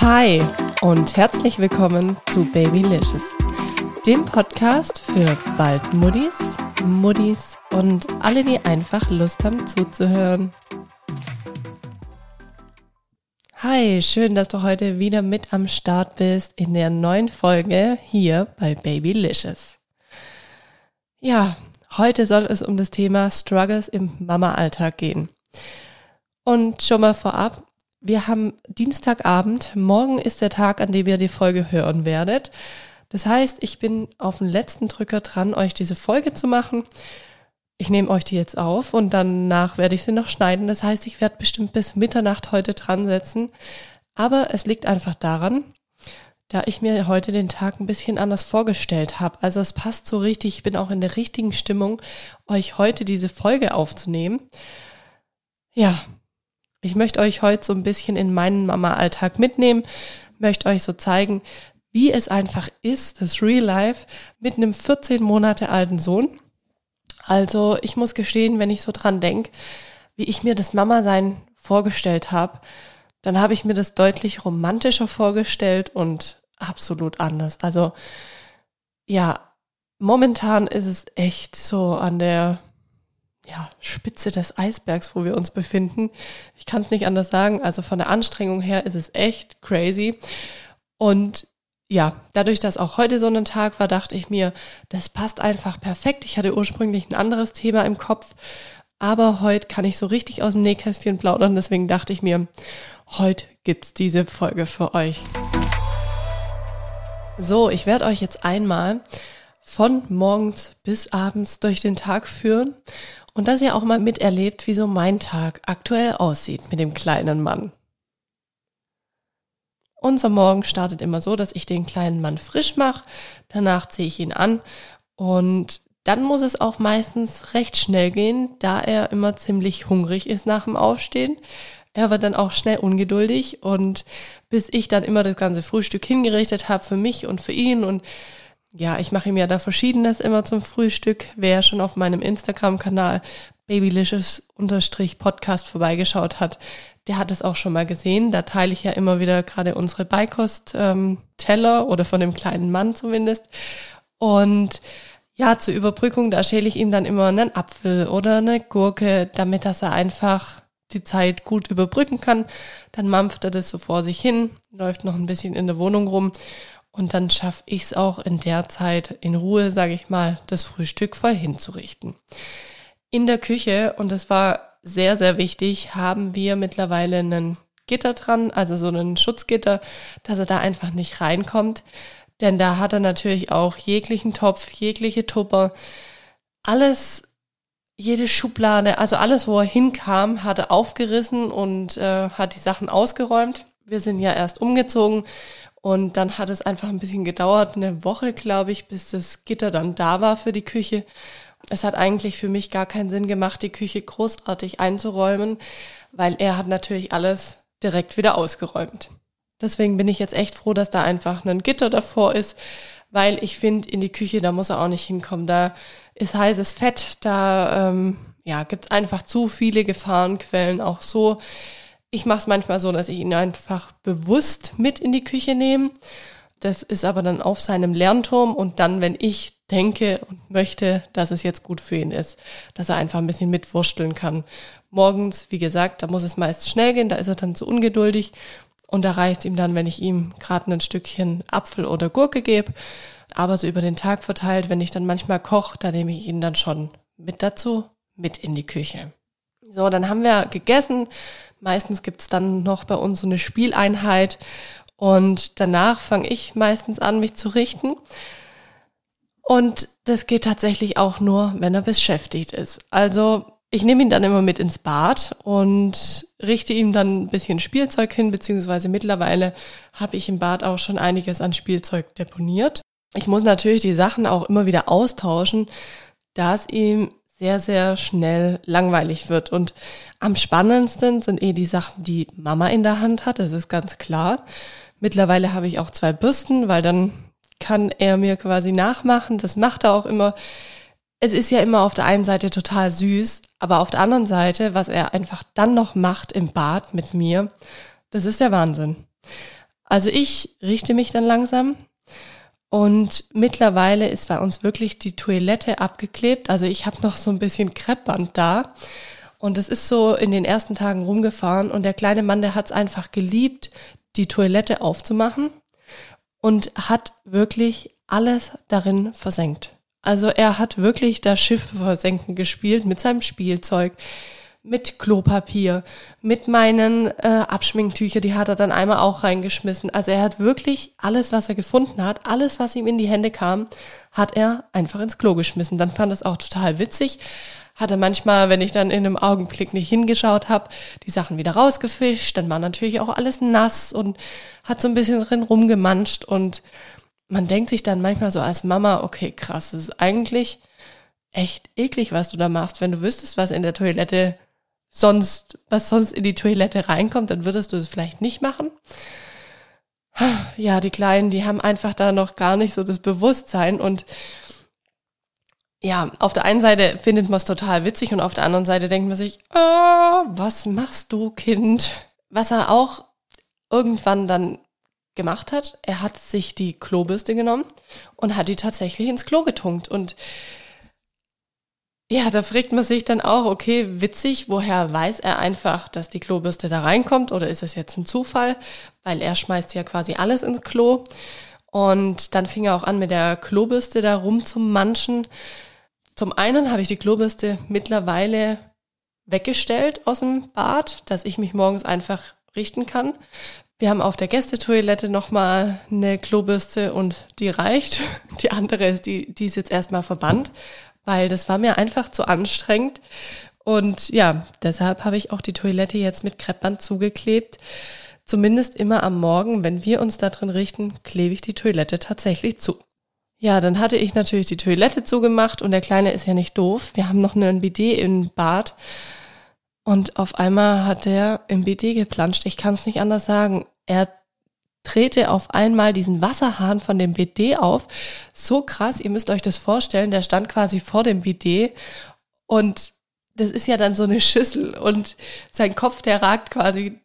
Hi und herzlich willkommen zu Babylicious, dem Podcast für bald Muddis, Muddis und alle, die einfach Lust haben zuzuhören. Hi, schön, dass du heute wieder mit am Start bist in der neuen Folge hier bei Babylicious. Ja, heute soll es um das Thema Struggles im Mama-Alltag gehen. Und schon mal vorab, wir haben Dienstagabend, morgen ist der Tag, an dem ihr die Folge hören werdet. Das heißt, ich bin auf den letzten Drücker dran, euch diese Folge zu machen. Ich nehme euch die jetzt auf und danach werde ich sie noch schneiden. Das heißt, ich werde bestimmt bis Mitternacht heute dran setzen. Aber es liegt einfach daran, da ich mir heute den Tag ein bisschen anders vorgestellt habe. Also es passt so richtig, ich bin auch in der richtigen Stimmung, euch heute diese Folge aufzunehmen. Ja, ich möchte euch heute so ein bisschen in meinen Mama-Alltag mitnehmen, möchte euch so zeigen, wie es einfach ist, das Real Life mit einem 14 Monate alten Sohn. Also ich muss gestehen, wenn ich so dran denke, wie ich mir das Mama-Sein vorgestellt habe, dann habe ich mir das deutlich romantischer vorgestellt und absolut anders. Also ja, momentan ist es echt so an der ja, Spitze des Eisbergs, wo wir uns befinden. Ich kann es nicht anders sagen. Also von der Anstrengung her ist es echt crazy. Und ja, dadurch, dass auch heute so ein Tag war, dachte ich mir, das passt einfach perfekt. Ich hatte ursprünglich ein anderes Thema im Kopf, aber heute kann ich so richtig aus dem Nähkästchen plaudern. Deswegen dachte ich mir, heute gibt's diese Folge für euch. So, ich werde euch jetzt einmal von morgens bis abends durch den Tag führen und dass ihr auch mal miterlebt, wie so mein Tag aktuell aussieht mit dem kleinen Mann. Unser Morgen startet immer so, dass ich den kleinen Mann frisch mache, danach ziehe ich ihn an und dann muss es auch meistens recht schnell gehen, da er immer ziemlich hungrig ist nach dem Aufstehen. Er wird dann auch schnell ungeduldig und bis ich dann immer das ganze Frühstück hingerichtet habe für mich und für ihn und ja, ich mache ihm ja da verschiedenes immer zum Frühstück. Wer schon auf meinem Instagram-Kanal babylicious-podcast vorbeigeschaut hat, der hat es auch schon mal gesehen. Da teile ich ja immer wieder gerade unsere Beikost-Teller oder von dem kleinen Mann zumindest. Und ja, zur Überbrückung, da schäle ich ihm dann immer einen Apfel oder eine Gurke, damit dass er einfach die Zeit gut überbrücken kann. Dann mampft er das so vor sich hin, läuft noch ein bisschen in der Wohnung rum und dann schaffe ich es auch in der Zeit in Ruhe, sage ich mal, das Frühstück voll hinzurichten. In der Küche, und das war sehr, sehr wichtig, haben wir mittlerweile einen Gitter dran, also so einen Schutzgitter, dass er da einfach nicht reinkommt. Denn da hat er natürlich auch jeglichen Topf, jegliche Tupper, alles, jede Schublade, also alles, wo er hinkam, hat er aufgerissen und äh, hat die Sachen ausgeräumt. Wir sind ja erst umgezogen und dann hat es einfach ein bisschen gedauert, eine Woche, glaube ich, bis das Gitter dann da war für die Küche. Es hat eigentlich für mich gar keinen Sinn gemacht, die Küche großartig einzuräumen, weil er hat natürlich alles direkt wieder ausgeräumt. Deswegen bin ich jetzt echt froh, dass da einfach ein Gitter davor ist, weil ich finde, in die Küche, da muss er auch nicht hinkommen. Da ist heißes Fett, da ähm, ja, gibt's einfach zu viele Gefahrenquellen auch so. Ich mache es manchmal so, dass ich ihn einfach bewusst mit in die Küche nehme. Das ist aber dann auf seinem Lernturm und dann, wenn ich denke und möchte, dass es jetzt gut für ihn ist, dass er einfach ein bisschen mitwursteln kann. Morgens, wie gesagt, da muss es meist schnell gehen, da ist er dann zu ungeduldig und da reicht es ihm dann, wenn ich ihm gerade ein Stückchen Apfel oder Gurke gebe. Aber so über den Tag verteilt, wenn ich dann manchmal koche, da nehme ich ihn dann schon mit dazu, mit in die Küche. So, dann haben wir gegessen, Meistens gibt's dann noch bei uns so eine Spieleinheit und danach fange ich meistens an, mich zu richten. Und das geht tatsächlich auch nur, wenn er beschäftigt ist. Also ich nehme ihn dann immer mit ins Bad und richte ihm dann ein bisschen Spielzeug hin, beziehungsweise mittlerweile habe ich im Bad auch schon einiges an Spielzeug deponiert. Ich muss natürlich die Sachen auch immer wieder austauschen, da es ihm sehr, sehr schnell langweilig wird. Und am spannendsten sind eh die Sachen, die Mama in der Hand hat, das ist ganz klar. Mittlerweile habe ich auch zwei Bürsten, weil dann kann er mir quasi nachmachen. Das macht er auch immer. Es ist ja immer auf der einen Seite total süß, aber auf der anderen Seite, was er einfach dann noch macht im Bad mit mir, das ist der Wahnsinn. Also ich richte mich dann langsam und mittlerweile ist bei uns wirklich die Toilette abgeklebt. Also ich habe noch so ein bisschen Kreppband da. Und es ist so in den ersten Tagen rumgefahren und der kleine Mann, der hat es einfach geliebt, die Toilette aufzumachen und hat wirklich alles darin versenkt. Also er hat wirklich das Schiff versenken gespielt mit seinem Spielzeug, mit Klopapier, mit meinen äh, Abschminktücher, die hat er dann einmal auch reingeschmissen. Also er hat wirklich alles, was er gefunden hat, alles, was ihm in die Hände kam, hat er einfach ins Klo geschmissen. Dann fand es auch total witzig. Hat er manchmal, wenn ich dann in einem Augenblick nicht hingeschaut habe, die Sachen wieder rausgefischt. Dann war natürlich auch alles nass und hat so ein bisschen drin rumgemanscht. Und man denkt sich dann manchmal so als Mama, okay, krass, das ist eigentlich echt eklig, was du da machst. Wenn du wüsstest, was in der Toilette sonst, was sonst in die Toilette reinkommt, dann würdest du es vielleicht nicht machen. Ja, die Kleinen, die haben einfach da noch gar nicht so das Bewusstsein und ja, auf der einen Seite findet man es total witzig und auf der anderen Seite denkt man sich, oh, was machst du, Kind? Was er auch irgendwann dann gemacht hat, er hat sich die Klobürste genommen und hat die tatsächlich ins Klo getunkt und ja, da fragt man sich dann auch, okay, witzig, woher weiß er einfach, dass die Klobürste da reinkommt oder ist es jetzt ein Zufall? Weil er schmeißt ja quasi alles ins Klo. Und dann fing er auch an, mit der Klobürste da rumzumanschen. Zum einen habe ich die Klobürste mittlerweile weggestellt aus dem Bad, dass ich mich morgens einfach richten kann. Wir haben auf der Gästetoilette nochmal eine Klobürste und die reicht. Die andere ist, die, die ist jetzt erstmal verbannt, weil das war mir einfach zu anstrengend. Und ja, deshalb habe ich auch die Toilette jetzt mit Kreppband zugeklebt. Zumindest immer am Morgen, wenn wir uns da drin richten, klebe ich die Toilette tatsächlich zu. Ja, dann hatte ich natürlich die Toilette zugemacht und der Kleine ist ja nicht doof. Wir haben noch einen BD im Bad und auf einmal hat er im BD geplanscht. Ich kann es nicht anders sagen. Er trete auf einmal diesen Wasserhahn von dem BD auf. So krass, ihr müsst euch das vorstellen, der stand quasi vor dem BD und das ist ja dann so eine Schüssel und sein Kopf, der ragt quasi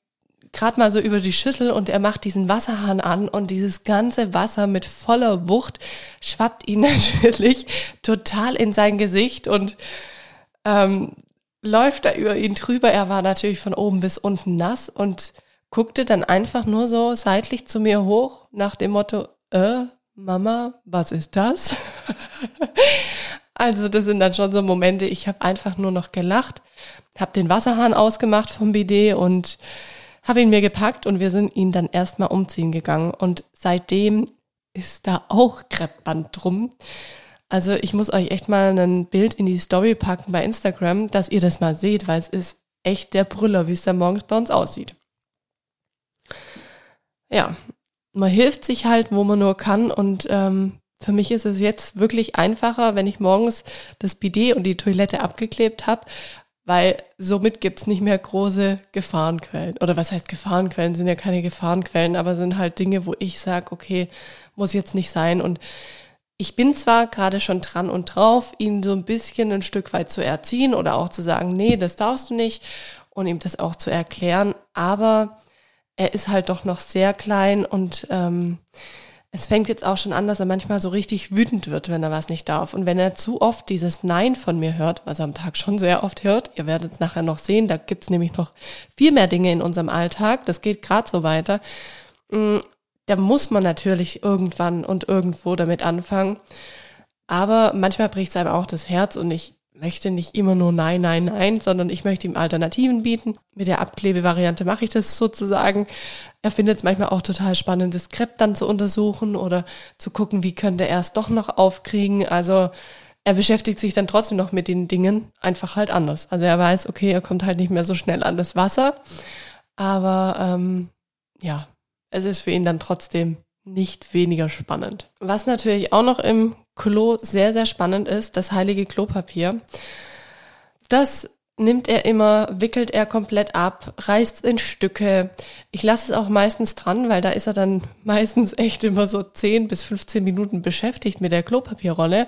gerade mal so über die Schüssel und er macht diesen Wasserhahn an und dieses ganze Wasser mit voller Wucht schwappt ihn natürlich total in sein Gesicht und ähm, läuft da über ihn drüber. Er war natürlich von oben bis unten nass und guckte dann einfach nur so seitlich zu mir hoch nach dem Motto, äh, Mama, was ist das? also das sind dann schon so Momente, ich habe einfach nur noch gelacht, habe den Wasserhahn ausgemacht vom BD und habe ihn mir gepackt und wir sind ihn dann erstmal umziehen gegangen und seitdem ist da auch Kreppband drum. Also ich muss euch echt mal ein Bild in die Story packen bei Instagram, dass ihr das mal seht, weil es ist echt der Brüller, wie es da morgens bei uns aussieht ja, man hilft sich halt, wo man nur kann und ähm, für mich ist es jetzt wirklich einfacher, wenn ich morgens das Bidet und die Toilette abgeklebt habe, weil somit gibt's nicht mehr große Gefahrenquellen. Oder was heißt Gefahrenquellen? Sind ja keine Gefahrenquellen, aber sind halt Dinge, wo ich sage, okay, muss jetzt nicht sein. Und ich bin zwar gerade schon dran und drauf, ihn so ein bisschen ein Stück weit zu erziehen oder auch zu sagen, nee, das darfst du nicht und ihm das auch zu erklären, aber er ist halt doch noch sehr klein und ähm, es fängt jetzt auch schon an, dass er manchmal so richtig wütend wird, wenn er was nicht darf. Und wenn er zu oft dieses Nein von mir hört, was er am Tag schon sehr oft hört, ihr werdet es nachher noch sehen, da gibt's nämlich noch viel mehr Dinge in unserem Alltag, das geht gerade so weiter, mm, da muss man natürlich irgendwann und irgendwo damit anfangen. Aber manchmal bricht es einem auch das Herz und ich möchte nicht immer nur Nein, Nein, Nein, sondern ich möchte ihm Alternativen bieten. Mit der Abklebevariante mache ich das sozusagen. Er findet es manchmal auch total spannend, das Krepp dann zu untersuchen oder zu gucken, wie könnte er es doch noch aufkriegen. Also er beschäftigt sich dann trotzdem noch mit den Dingen, einfach halt anders. Also er weiß, okay, er kommt halt nicht mehr so schnell an das Wasser, aber ähm, ja, es ist für ihn dann trotzdem nicht weniger spannend. Was natürlich auch noch im Klo sehr, sehr spannend ist, das heilige Klopapier. Das nimmt er immer, wickelt er komplett ab, reißt in Stücke. Ich lasse es auch meistens dran, weil da ist er dann meistens echt immer so 10 bis 15 Minuten beschäftigt mit der Klopapierrolle.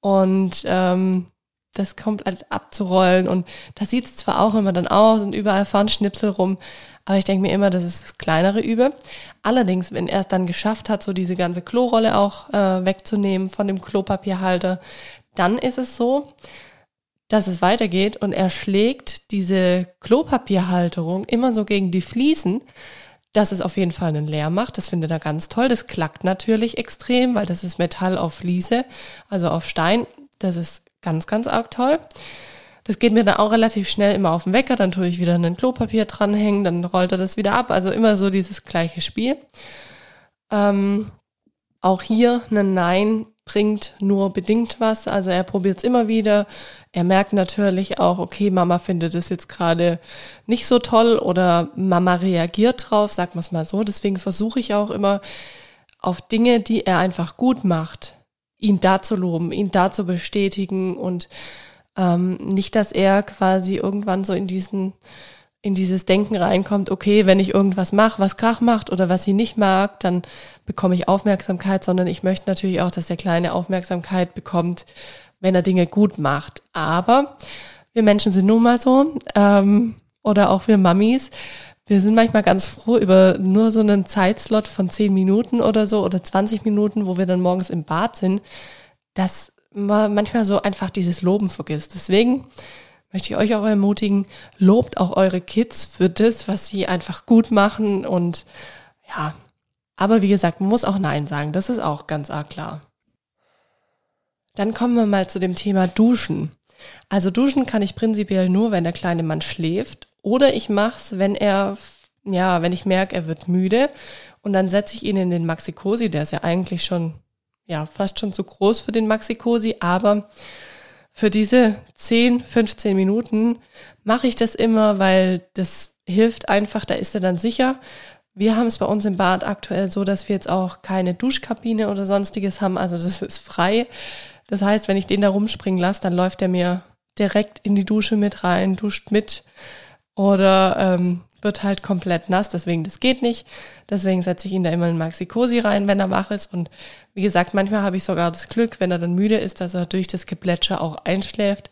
Und ähm, das komplett abzurollen. Und da sieht es zwar auch immer dann aus und überall fahren Schnipsel rum, aber ich denke mir immer, das ist das kleinere Übel. Allerdings, wenn er es dann geschafft hat, so diese ganze Klorolle auch äh, wegzunehmen von dem Klopapierhalter, dann ist es so, dass es weitergeht und er schlägt diese Klopapierhalterung immer so gegen die Fliesen, dass es auf jeden Fall einen Leer macht. Das findet er ganz toll. Das klackt natürlich extrem, weil das ist Metall auf Fliese, also auf Stein. Das ist ganz, ganz arg toll. Das geht mir dann auch relativ schnell immer auf den Wecker, dann tue ich wieder ein Klopapier dranhängen, dann rollt er das wieder ab. Also immer so dieses gleiche Spiel. Ähm, auch hier ein Nein bringt nur bedingt was. Also er probiert es immer wieder. Er merkt natürlich auch, okay, Mama findet es jetzt gerade nicht so toll oder Mama reagiert drauf, sagt man es mal so. Deswegen versuche ich auch immer auf Dinge, die er einfach gut macht, ihn da zu loben, ihn da zu bestätigen und ähm, nicht, dass er quasi irgendwann so in diesen in dieses Denken reinkommt, okay, wenn ich irgendwas mache, was Krach macht oder was sie nicht mag, dann bekomme ich Aufmerksamkeit, sondern ich möchte natürlich auch, dass der Kleine Aufmerksamkeit bekommt, wenn er Dinge gut macht. Aber wir Menschen sind nun mal so, ähm, oder auch wir Mamis, wir sind manchmal ganz froh über nur so einen Zeitslot von zehn Minuten oder so oder 20 Minuten, wo wir dann morgens im Bad sind, dass man manchmal so einfach dieses Loben vergisst. Deswegen möchte ich euch auch ermutigen, lobt auch eure Kids für das, was sie einfach gut machen und ja, aber wie gesagt, man muss auch Nein sagen, das ist auch ganz arg klar. Dann kommen wir mal zu dem Thema Duschen. Also duschen kann ich prinzipiell nur, wenn der kleine Mann schläft oder ich mach's, wenn er ja, wenn ich merke, er wird müde und dann setze ich ihn in den Maxi-Cosi, der ist ja eigentlich schon ja, fast schon zu groß für den Maxi-Cosi, aber für diese 10, 15 Minuten mache ich das immer, weil das hilft einfach, da ist er dann sicher. Wir haben es bei uns im Bad aktuell so, dass wir jetzt auch keine Duschkabine oder sonstiges haben, also das ist frei. Das heißt, wenn ich den da rumspringen lasse, dann läuft er mir direkt in die Dusche mit rein, duscht mit oder ähm, wird halt komplett nass, deswegen das geht nicht. Deswegen setze ich ihn da immer in Maxi Cosi rein, wenn er wach ist. Und wie gesagt, manchmal habe ich sogar das Glück, wenn er dann müde ist, dass er durch das Geplätscher auch einschläft.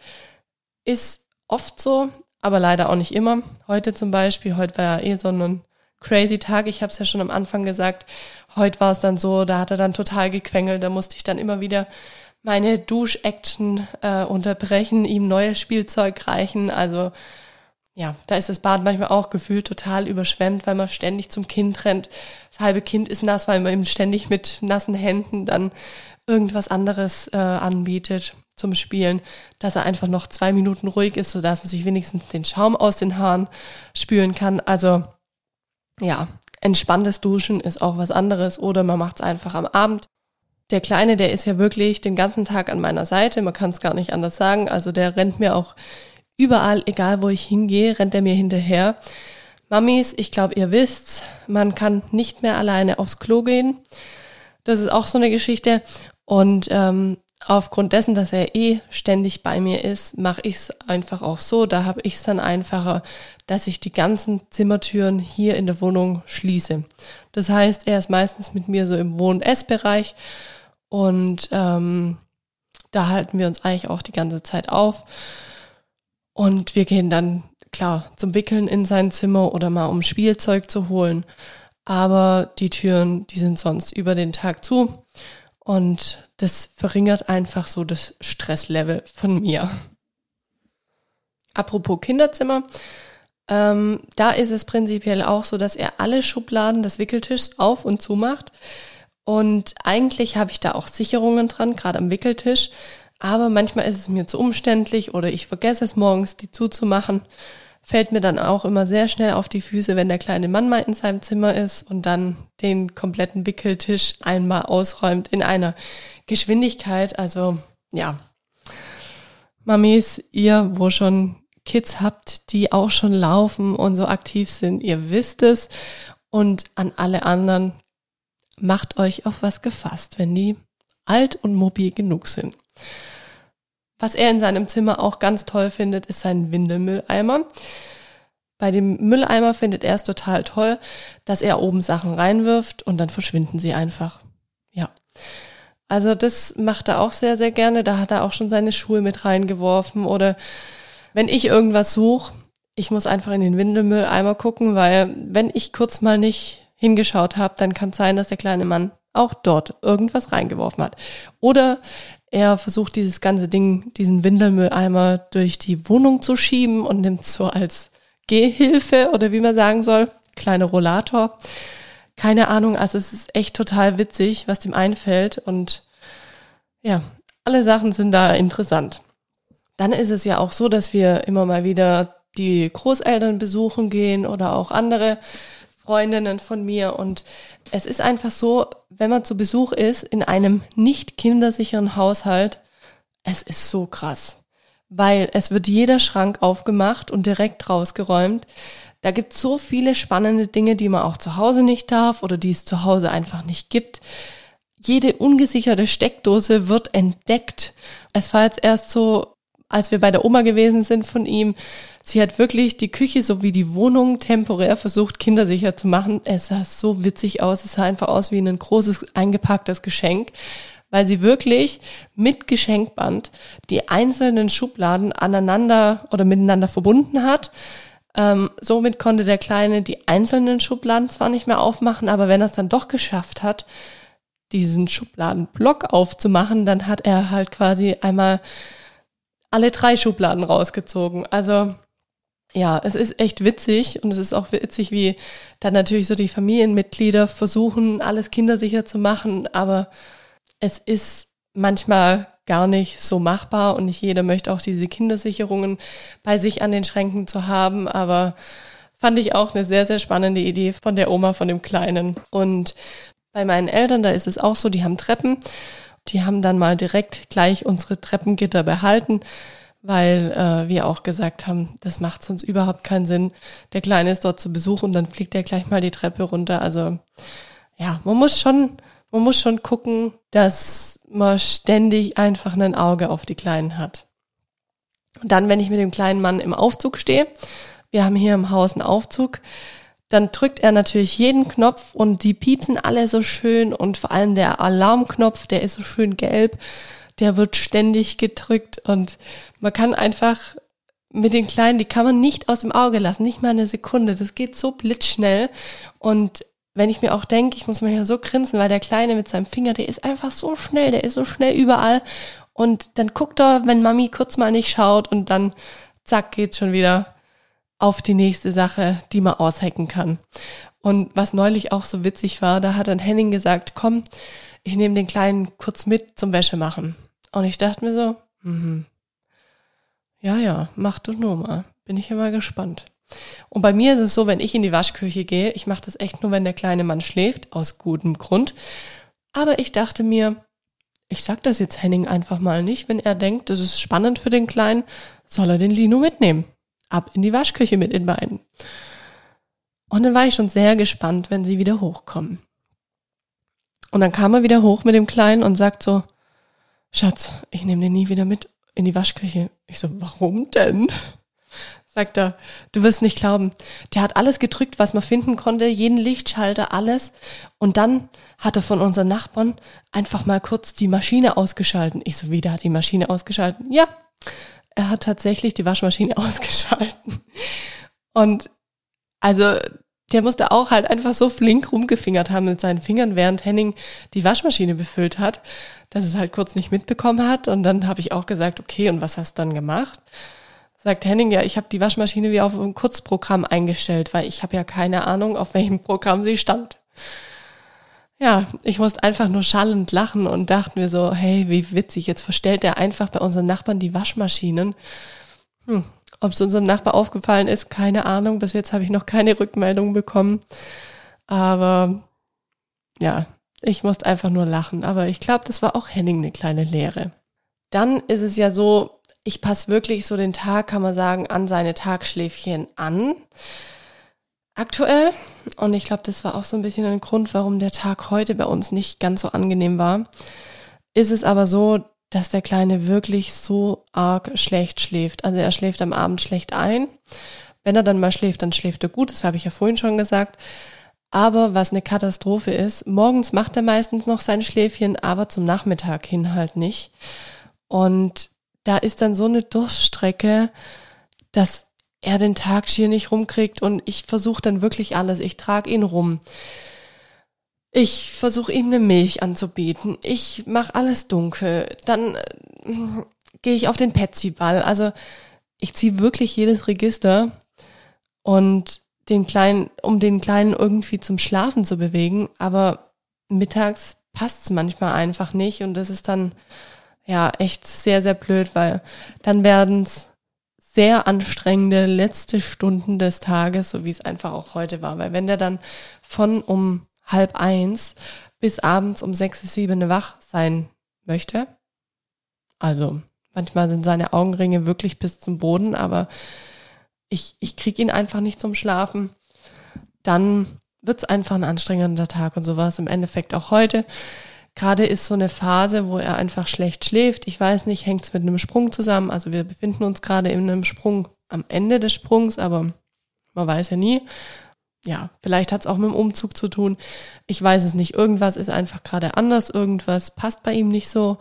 Ist oft so, aber leider auch nicht immer. Heute zum Beispiel, heute war ja eh so ein crazy Tag. Ich habe es ja schon am Anfang gesagt. Heute war es dann so, da hat er dann total gequengelt. Da musste ich dann immer wieder meine Dusch-Action äh, unterbrechen, ihm neues Spielzeug reichen. Also ja, da ist das Bad manchmal auch gefühlt total überschwemmt, weil man ständig zum Kind rennt. Das halbe Kind ist nass, weil man ihm ständig mit nassen Händen dann irgendwas anderes äh, anbietet zum Spielen, dass er einfach noch zwei Minuten ruhig ist, sodass man sich wenigstens den Schaum aus den Haaren spülen kann. Also ja, entspanntes Duschen ist auch was anderes oder man macht es einfach am Abend. Der Kleine, der ist ja wirklich den ganzen Tag an meiner Seite, man kann es gar nicht anders sagen. Also der rennt mir auch überall, egal wo ich hingehe, rennt er mir hinterher. Mamis, ich glaube, ihr wisst's, man kann nicht mehr alleine aufs Klo gehen. Das ist auch so eine Geschichte. Und ähm, aufgrund dessen, dass er eh ständig bei mir ist, mache ich es einfach auch so. Da habe ich es dann einfacher, dass ich die ganzen Zimmertüren hier in der Wohnung schließe. Das heißt, er ist meistens mit mir so im Wohn- und Essbereich und ähm, da halten wir uns eigentlich auch die ganze Zeit auf. Und wir gehen dann, klar, zum Wickeln in sein Zimmer oder mal um Spielzeug zu holen. Aber die Türen, die sind sonst über den Tag zu. Und das verringert einfach so das Stresslevel von mir. Apropos Kinderzimmer, ähm, da ist es prinzipiell auch so, dass er alle Schubladen des Wickeltischs auf und zu macht. Und eigentlich habe ich da auch Sicherungen dran, gerade am Wickeltisch, aber manchmal ist es mir zu umständlich oder ich vergesse es morgens, die zuzumachen. Fällt mir dann auch immer sehr schnell auf die Füße, wenn der kleine Mann mal in seinem Zimmer ist und dann den kompletten Wickeltisch einmal ausräumt in einer Geschwindigkeit. Also ja, Mamis, ihr, wo schon Kids habt, die auch schon laufen und so aktiv sind, ihr wisst es. Und an alle anderen, macht euch auf was gefasst, wenn die alt und mobil genug sind. Was er in seinem Zimmer auch ganz toll findet, ist sein Windelmülleimer. Bei dem Mülleimer findet er es total toll, dass er oben Sachen reinwirft und dann verschwinden sie einfach. Ja. Also das macht er auch sehr, sehr gerne. Da hat er auch schon seine Schuhe mit reingeworfen. Oder wenn ich irgendwas suche, ich muss einfach in den Windelmülleimer gucken, weil wenn ich kurz mal nicht hingeschaut habe, dann kann es sein, dass der kleine Mann auch dort irgendwas reingeworfen hat. Oder er versucht dieses ganze Ding, diesen Windelmülleimer durch die Wohnung zu schieben und nimmt so als Gehhilfe oder wie man sagen soll, kleine Rollator. Keine Ahnung, also es ist echt total witzig, was dem einfällt und ja, alle Sachen sind da interessant. Dann ist es ja auch so, dass wir immer mal wieder die Großeltern besuchen gehen oder auch andere Freundinnen von mir. Und es ist einfach so, wenn man zu Besuch ist in einem nicht kindersicheren Haushalt, es ist so krass. Weil es wird jeder Schrank aufgemacht und direkt rausgeräumt. Da gibt es so viele spannende Dinge, die man auch zu Hause nicht darf oder die es zu Hause einfach nicht gibt. Jede ungesicherte Steckdose wird entdeckt. Es war jetzt erst so als wir bei der Oma gewesen sind von ihm, sie hat wirklich die Küche sowie die Wohnung temporär versucht, kindersicher zu machen. Es sah so witzig aus. Es sah einfach aus wie ein großes eingepacktes Geschenk, weil sie wirklich mit Geschenkband die einzelnen Schubladen aneinander oder miteinander verbunden hat. Ähm, somit konnte der Kleine die einzelnen Schubladen zwar nicht mehr aufmachen, aber wenn er es dann doch geschafft hat, diesen Schubladenblock aufzumachen, dann hat er halt quasi einmal alle drei Schubladen rausgezogen. Also ja, es ist echt witzig und es ist auch witzig, wie dann natürlich so die Familienmitglieder versuchen, alles kindersicher zu machen, aber es ist manchmal gar nicht so machbar und nicht jeder möchte auch diese Kindersicherungen bei sich an den Schränken zu haben, aber fand ich auch eine sehr, sehr spannende Idee von der Oma von dem Kleinen. Und bei meinen Eltern, da ist es auch so, die haben Treppen die haben dann mal direkt gleich unsere Treppengitter behalten, weil äh, wir auch gesagt haben, das macht sonst überhaupt keinen Sinn. Der Kleine ist dort zu Besuch und dann fliegt er gleich mal die Treppe runter. Also ja, man muss schon, man muss schon gucken, dass man ständig einfach ein Auge auf die Kleinen hat. Und dann, wenn ich mit dem kleinen Mann im Aufzug stehe, wir haben hier im Haus einen Aufzug, dann drückt er natürlich jeden Knopf und die piepsen alle so schön und vor allem der Alarmknopf, der ist so schön gelb, der wird ständig gedrückt und man kann einfach mit den Kleinen, die kann man nicht aus dem Auge lassen, nicht mal eine Sekunde. Das geht so blitzschnell und wenn ich mir auch denke, ich muss mir ja so grinsen, weil der Kleine mit seinem Finger, der ist einfach so schnell, der ist so schnell überall und dann guckt er, wenn Mami kurz mal nicht schaut und dann zack geht's schon wieder auf die nächste Sache, die man aushacken kann. Und was neulich auch so witzig war, da hat dann Henning gesagt, komm, ich nehme den Kleinen kurz mit zum Wäsche machen. Und ich dachte mir so, mhm. ja, ja, mach du nur mal. Bin ich mal gespannt. Und bei mir ist es so, wenn ich in die Waschküche gehe, ich mache das echt nur, wenn der kleine Mann schläft, aus gutem Grund. Aber ich dachte mir, ich sag das jetzt Henning einfach mal nicht, wenn er denkt, das ist spannend für den Kleinen, soll er den Lino mitnehmen ab in die Waschküche mit den beiden. Und dann war ich schon sehr gespannt, wenn sie wieder hochkommen. Und dann kam er wieder hoch mit dem Kleinen und sagt so, Schatz, ich nehme den nie wieder mit in die Waschküche. Ich so, warum denn? Sagt er, du wirst nicht glauben. Der hat alles gedrückt, was man finden konnte, jeden Lichtschalter, alles. Und dann hat er von unseren Nachbarn einfach mal kurz die Maschine ausgeschalten. Ich so, wieder hat die Maschine ausgeschalten? Ja, er hat tatsächlich die Waschmaschine ausgeschalten. Und also der musste auch halt einfach so flink rumgefingert haben mit seinen Fingern, während Henning die Waschmaschine befüllt hat, dass es halt kurz nicht mitbekommen hat. Und dann habe ich auch gesagt, okay, und was hast du dann gemacht? Sagt Henning, ja, ich habe die Waschmaschine wie auf ein Kurzprogramm eingestellt, weil ich habe ja keine Ahnung, auf welchem Programm sie stand ja, ich musste einfach nur schallend lachen und dachte mir so, hey, wie witzig, jetzt verstellt er einfach bei unseren Nachbarn die Waschmaschinen. Hm, Ob es unserem Nachbar aufgefallen ist, keine Ahnung. Bis jetzt habe ich noch keine Rückmeldung bekommen. Aber ja, ich musste einfach nur lachen. Aber ich glaube, das war auch Henning eine kleine Lehre. Dann ist es ja so, ich passe wirklich so den Tag, kann man sagen, an seine Tagschläfchen an aktuell. Und ich glaube, das war auch so ein bisschen ein Grund, warum der Tag heute bei uns nicht ganz so angenehm war. Ist es aber so, dass der Kleine wirklich so arg schlecht schläft. Also er schläft am Abend schlecht ein. Wenn er dann mal schläft, dann schläft er gut. Das habe ich ja vorhin schon gesagt. Aber was eine Katastrophe ist, morgens macht er meistens noch sein Schläfchen, aber zum Nachmittag hin halt nicht. Und da ist dann so eine Durststrecke, dass er den Tag schier nicht rumkriegt und ich versuche dann wirklich alles. Ich trage ihn rum. Ich versuche ihm eine Milch anzubieten. Ich mache alles dunkel. Dann äh, gehe ich auf den Petsy-Ball. Also ich ziehe wirklich jedes Register und den kleinen, um den Kleinen irgendwie zum Schlafen zu bewegen. Aber mittags passt es manchmal einfach nicht und das ist dann ja echt sehr, sehr blöd, weil dann werden es sehr anstrengende letzte Stunden des Tages, so wie es einfach auch heute war. Weil wenn der dann von um halb eins bis abends um sechs, sieben wach sein möchte, also manchmal sind seine Augenringe wirklich bis zum Boden, aber ich, ich kriege ihn einfach nicht zum Schlafen, dann wird es einfach ein anstrengender Tag und so war es im Endeffekt auch heute. Gerade ist so eine Phase, wo er einfach schlecht schläft. Ich weiß nicht, hängt es mit einem Sprung zusammen. Also wir befinden uns gerade in einem Sprung am Ende des Sprungs, aber man weiß ja nie. Ja, vielleicht hat es auch mit dem Umzug zu tun. Ich weiß es nicht. Irgendwas ist einfach gerade anders. Irgendwas passt bei ihm nicht so.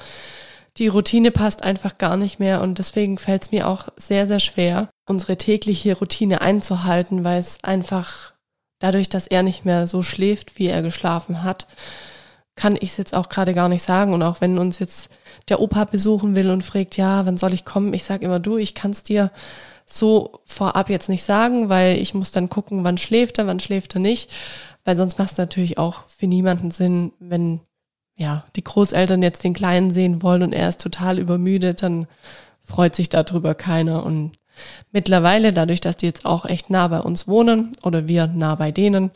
Die Routine passt einfach gar nicht mehr und deswegen fällt es mir auch sehr, sehr schwer, unsere tägliche Routine einzuhalten, weil es einfach dadurch, dass er nicht mehr so schläft, wie er geschlafen hat, kann ich es jetzt auch gerade gar nicht sagen. Und auch wenn uns jetzt der Opa besuchen will und fragt, ja, wann soll ich kommen? Ich sage immer, du, ich kann es dir so vorab jetzt nicht sagen, weil ich muss dann gucken, wann schläft er, wann schläft er nicht. Weil sonst macht es natürlich auch für niemanden Sinn, wenn ja die Großeltern jetzt den Kleinen sehen wollen und er ist total übermüdet, dann freut sich darüber keiner. Und Mittlerweile, dadurch, dass die jetzt auch echt nah bei uns wohnen oder wir nah bei denen,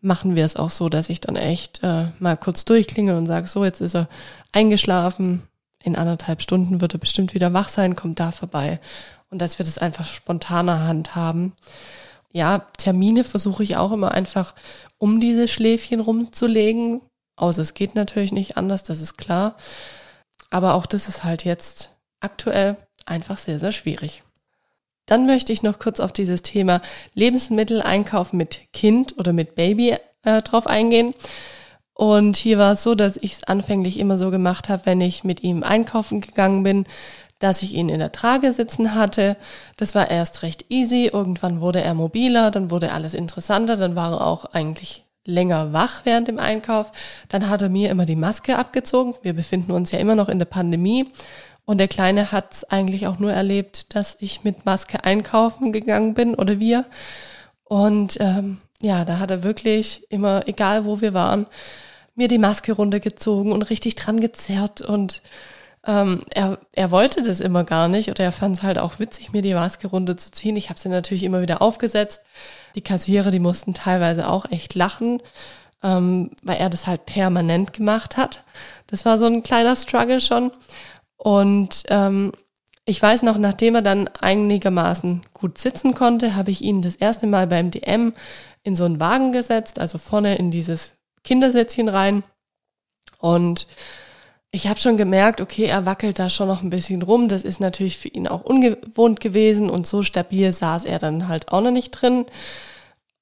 machen wir es auch so, dass ich dann echt äh, mal kurz durchklinge und sage, so, jetzt ist er eingeschlafen, in anderthalb Stunden wird er bestimmt wieder wach sein, kommt da vorbei. Und dass wir das einfach spontaner handhaben. Ja, Termine versuche ich auch immer einfach um diese Schläfchen rumzulegen. Außer es geht natürlich nicht anders, das ist klar. Aber auch das ist halt jetzt aktuell einfach sehr, sehr schwierig. Dann möchte ich noch kurz auf dieses Thema Lebensmitteleinkauf mit Kind oder mit Baby äh, drauf eingehen. Und hier war es so, dass ich es anfänglich immer so gemacht habe, wenn ich mit ihm einkaufen gegangen bin, dass ich ihn in der Trage sitzen hatte. Das war erst recht easy. Irgendwann wurde er mobiler, dann wurde alles interessanter, dann war er auch eigentlich länger wach während dem Einkauf. Dann hat er mir immer die Maske abgezogen. Wir befinden uns ja immer noch in der Pandemie. Und der Kleine hat es eigentlich auch nur erlebt, dass ich mit Maske einkaufen gegangen bin oder wir. Und ähm, ja, da hat er wirklich immer, egal wo wir waren, mir die Maske runtergezogen und richtig dran gezerrt. Und ähm, er, er wollte das immer gar nicht oder er fand es halt auch witzig, mir die Maske runterzuziehen. Ich habe sie natürlich immer wieder aufgesetzt. Die Kassierer, die mussten teilweise auch echt lachen, ähm, weil er das halt permanent gemacht hat. Das war so ein kleiner Struggle schon. Und ähm, ich weiß noch, nachdem er dann einigermaßen gut sitzen konnte, habe ich ihn das erste Mal beim DM in so einen Wagen gesetzt, also vorne in dieses Kindersätzchen rein. Und ich habe schon gemerkt, okay, er wackelt da schon noch ein bisschen rum. Das ist natürlich für ihn auch ungewohnt gewesen und so stabil saß er dann halt auch noch nicht drin.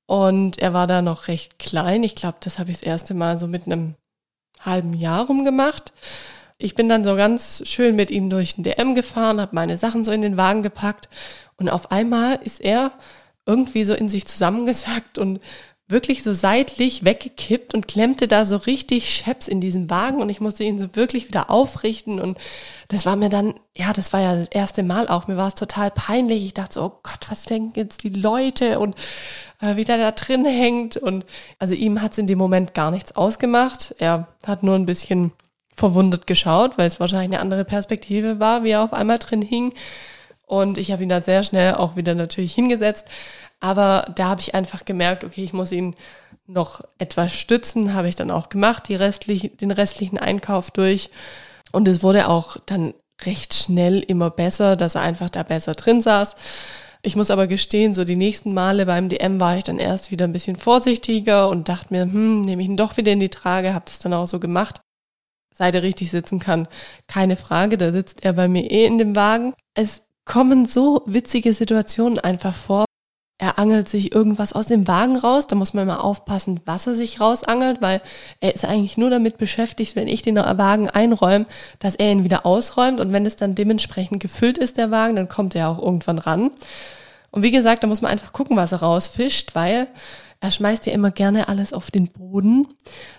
Und er war da noch recht klein. Ich glaube, das habe ich das erste Mal so mit einem halben Jahr rumgemacht. Ich bin dann so ganz schön mit ihm durch den DM gefahren, habe meine Sachen so in den Wagen gepackt und auf einmal ist er irgendwie so in sich zusammengesackt und wirklich so seitlich weggekippt und klemmte da so richtig Scheps in diesem Wagen und ich musste ihn so wirklich wieder aufrichten und das war mir dann, ja, das war ja das erste Mal auch, mir war es total peinlich. Ich dachte so, oh Gott, was denken jetzt die Leute und äh, wie der da drin hängt und also ihm hat es in dem Moment gar nichts ausgemacht. Er hat nur ein bisschen verwundert geschaut, weil es wahrscheinlich eine andere Perspektive war, wie er auf einmal drin hing. Und ich habe ihn da sehr schnell auch wieder natürlich hingesetzt. Aber da habe ich einfach gemerkt, okay, ich muss ihn noch etwas stützen, habe ich dann auch gemacht, die restlich, den restlichen Einkauf durch. Und es wurde auch dann recht schnell immer besser, dass er einfach da besser drin saß. Ich muss aber gestehen, so die nächsten Male beim DM war ich dann erst wieder ein bisschen vorsichtiger und dachte mir, hm, nehme ich ihn doch wieder in die Trage, habe das dann auch so gemacht. Seite richtig sitzen kann. Keine Frage, da sitzt er bei mir eh in dem Wagen. Es kommen so witzige Situationen einfach vor. Er angelt sich irgendwas aus dem Wagen raus. Da muss man immer aufpassen, was er sich rausangelt, weil er ist eigentlich nur damit beschäftigt, wenn ich den Wagen einräume, dass er ihn wieder ausräumt. Und wenn es dann dementsprechend gefüllt ist, der Wagen, dann kommt er auch irgendwann ran. Und wie gesagt, da muss man einfach gucken, was er rausfischt, weil er schmeißt ja immer gerne alles auf den Boden,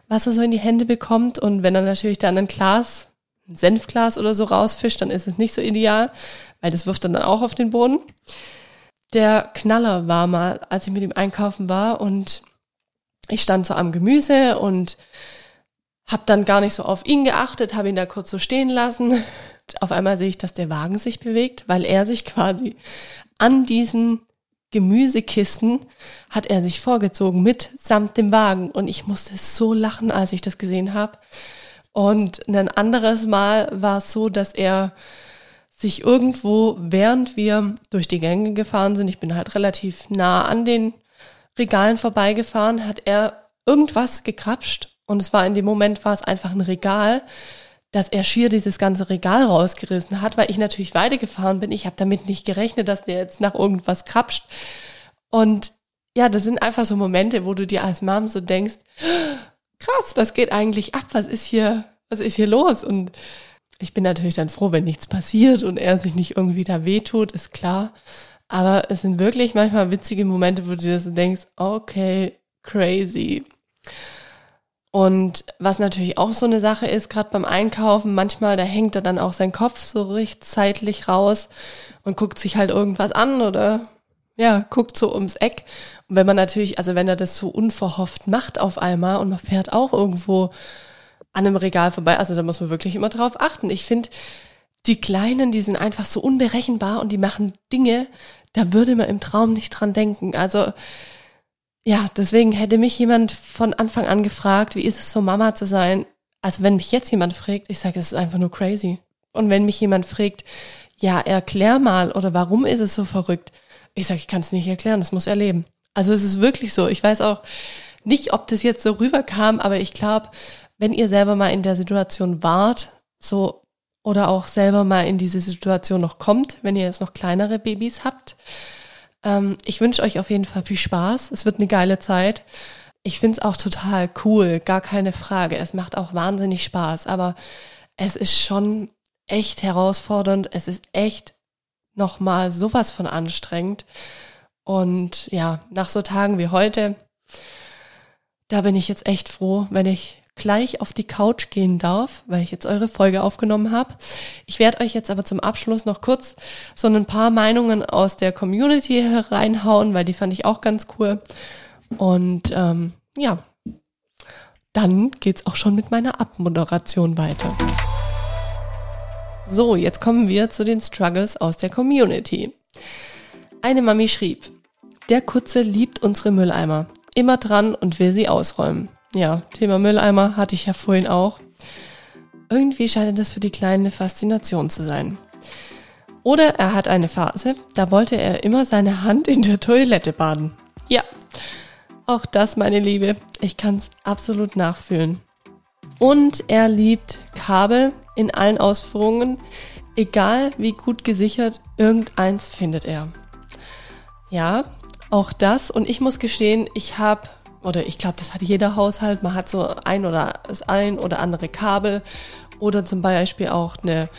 was er so in die Hände bekommt. Und wenn er natürlich dann ein Glas, ein Senfglas oder so rausfischt, dann ist es nicht so ideal, weil das wirft er dann auch auf den Boden. Der Knaller war mal, als ich mit ihm einkaufen war und ich stand so am Gemüse und habe dann gar nicht so auf ihn geachtet, habe ihn da kurz so stehen lassen. Auf einmal sehe ich, dass der Wagen sich bewegt, weil er sich quasi an diesen Gemüsekisten hat er sich vorgezogen mit samt dem Wagen und ich musste so lachen, als ich das gesehen habe. Und ein anderes Mal war es so, dass er sich irgendwo, während wir durch die Gänge gefahren sind, ich bin halt relativ nah an den Regalen vorbeigefahren, hat er irgendwas gekrapscht und es war in dem Moment war es einfach ein Regal dass er schier dieses ganze Regal rausgerissen hat, weil ich natürlich weitergefahren bin. Ich habe damit nicht gerechnet, dass der jetzt nach irgendwas krapscht. Und ja, das sind einfach so Momente, wo du dir als Mom so denkst, krass, was geht eigentlich ab? Was ist hier, was ist hier los? Und ich bin natürlich dann froh, wenn nichts passiert und er sich nicht irgendwie da wehtut, ist klar. Aber es sind wirklich manchmal witzige Momente, wo du dir so denkst, okay, crazy. Und was natürlich auch so eine Sache ist, gerade beim Einkaufen, manchmal, da hängt er dann auch sein Kopf so richtig zeitlich raus und guckt sich halt irgendwas an oder ja, guckt so ums Eck. Und wenn man natürlich, also wenn er das so unverhofft macht auf einmal und man fährt auch irgendwo an einem Regal vorbei, also da muss man wirklich immer drauf achten. Ich finde, die Kleinen, die sind einfach so unberechenbar und die machen Dinge, da würde man im Traum nicht dran denken. Also ja, deswegen hätte mich jemand von Anfang an gefragt, wie ist es so Mama zu sein? Also wenn mich jetzt jemand fragt, ich sage, es ist einfach nur crazy. Und wenn mich jemand fragt, ja, erklär mal oder warum ist es so verrückt? Ich sage, ich kann es nicht erklären, das muss erleben. Also es ist wirklich so. Ich weiß auch nicht, ob das jetzt so rüberkam, aber ich glaube, wenn ihr selber mal in der Situation wart, so oder auch selber mal in diese Situation noch kommt, wenn ihr jetzt noch kleinere Babys habt, ähm, ich wünsche euch auf jeden Fall viel Spaß. Es wird eine geile Zeit. Ich finde es auch total cool, gar keine Frage. Es macht auch wahnsinnig Spaß, aber es ist schon echt herausfordernd. Es ist echt nochmal sowas von anstrengend. Und ja, nach so Tagen wie heute, da bin ich jetzt echt froh, wenn ich gleich auf die Couch gehen darf, weil ich jetzt eure Folge aufgenommen habe. Ich werde euch jetzt aber zum Abschluss noch kurz so ein paar Meinungen aus der Community hereinhauen, weil die fand ich auch ganz cool. Und ähm, ja, dann geht's auch schon mit meiner Abmoderation weiter. So, jetzt kommen wir zu den Struggles aus der Community. Eine Mami schrieb, der Kutze liebt unsere Mülleimer, immer dran und will sie ausräumen. Ja, Thema Mülleimer hatte ich ja vorhin auch. Irgendwie scheint das für die Kleinen eine Faszination zu sein. Oder er hat eine Phase, da wollte er immer seine Hand in der Toilette baden. Ja, auch das, meine Liebe, ich kann es absolut nachfühlen. Und er liebt Kabel in allen Ausführungen, egal wie gut gesichert, irgendeins findet er. Ja, auch das. Und ich muss gestehen, ich habe oder ich glaube, das hat jeder Haushalt. Man hat so ein oder das ein oder andere Kabel oder zum Beispiel auch eine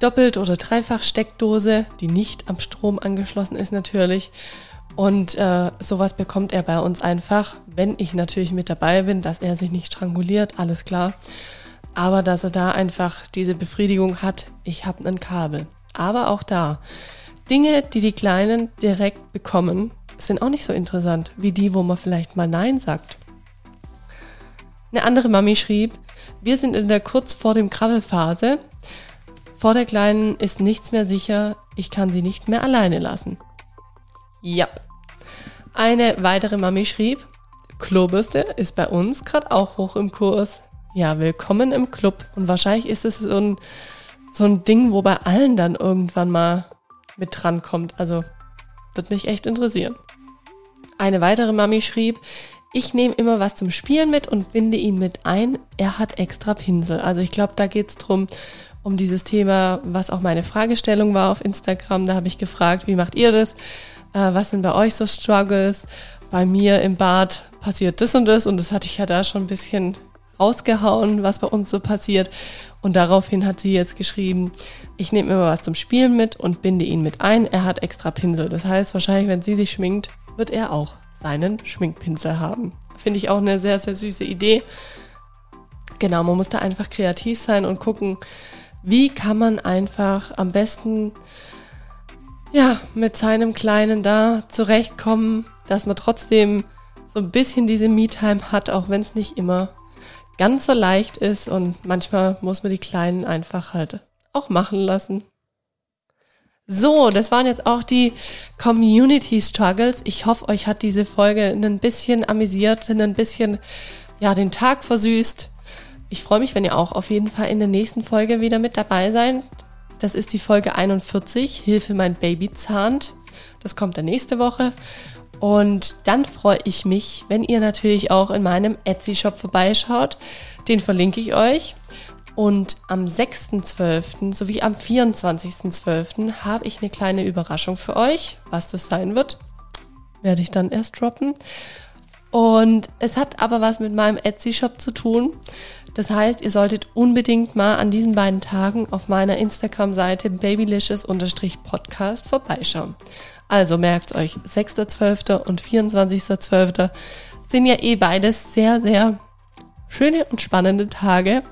Doppelt- oder Dreifach-Steckdose, die nicht am Strom angeschlossen ist natürlich. Und äh, sowas bekommt er bei uns einfach, wenn ich natürlich mit dabei bin, dass er sich nicht stranguliert, alles klar. Aber dass er da einfach diese Befriedigung hat, ich habe ein Kabel. Aber auch da, Dinge, die die Kleinen direkt bekommen, sind auch nicht so interessant wie die, wo man vielleicht mal Nein sagt. Eine andere Mami schrieb, wir sind in der kurz vor dem Krabbelphase. Vor der Kleinen ist nichts mehr sicher, ich kann sie nicht mehr alleine lassen. Ja. Eine weitere Mami schrieb, Klobürste ist bei uns gerade auch hoch im Kurs. Ja, willkommen im Club. Und wahrscheinlich ist es so ein, so ein Ding, wo bei allen dann irgendwann mal mit dran kommt. Also, wird mich echt interessieren. Eine weitere Mami schrieb, ich nehme immer was zum Spielen mit und binde ihn mit ein. Er hat extra Pinsel. Also ich glaube, da geht es drum um dieses Thema, was auch meine Fragestellung war auf Instagram. Da habe ich gefragt, wie macht ihr das? Äh, was sind bei euch so Struggles? Bei mir im Bad passiert das und das und das hatte ich ja da schon ein bisschen rausgehauen, was bei uns so passiert. Und daraufhin hat sie jetzt geschrieben, ich nehme immer was zum Spielen mit und binde ihn mit ein. Er hat extra Pinsel. Das heißt, wahrscheinlich, wenn sie sich schminkt, wird er auch seinen Schminkpinsel haben. Finde ich auch eine sehr, sehr süße Idee. Genau, man muss da einfach kreativ sein und gucken, wie kann man einfach am besten ja, mit seinem Kleinen da zurechtkommen, dass man trotzdem so ein bisschen diese Me-Time hat, auch wenn es nicht immer ganz so leicht ist und manchmal muss man die Kleinen einfach halt auch machen lassen. So, das waren jetzt auch die Community Struggles. Ich hoffe, euch hat diese Folge ein bisschen amüsiert, ein bisschen, ja, den Tag versüßt. Ich freue mich, wenn ihr auch auf jeden Fall in der nächsten Folge wieder mit dabei seid. Das ist die Folge 41, Hilfe, mein Baby zahnt. Das kommt dann nächste Woche. Und dann freue ich mich, wenn ihr natürlich auch in meinem Etsy-Shop vorbeischaut. Den verlinke ich euch. Und am 6.12. sowie am 24.12. habe ich eine kleine Überraschung für euch. Was das sein wird, werde ich dann erst droppen. Und es hat aber was mit meinem Etsy-Shop zu tun. Das heißt, ihr solltet unbedingt mal an diesen beiden Tagen auf meiner Instagram-Seite babylicious-podcast vorbeischauen. Also merkt euch, 6.12. und 24.12. sind ja eh beides sehr, sehr schöne und spannende Tage.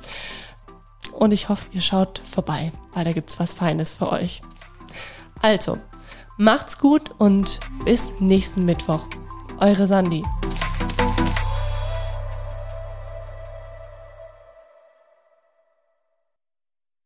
Und ich hoffe, ihr schaut vorbei, weil da gibt's was Feines für euch. Also, macht's gut und bis nächsten Mittwoch. Eure Sandy.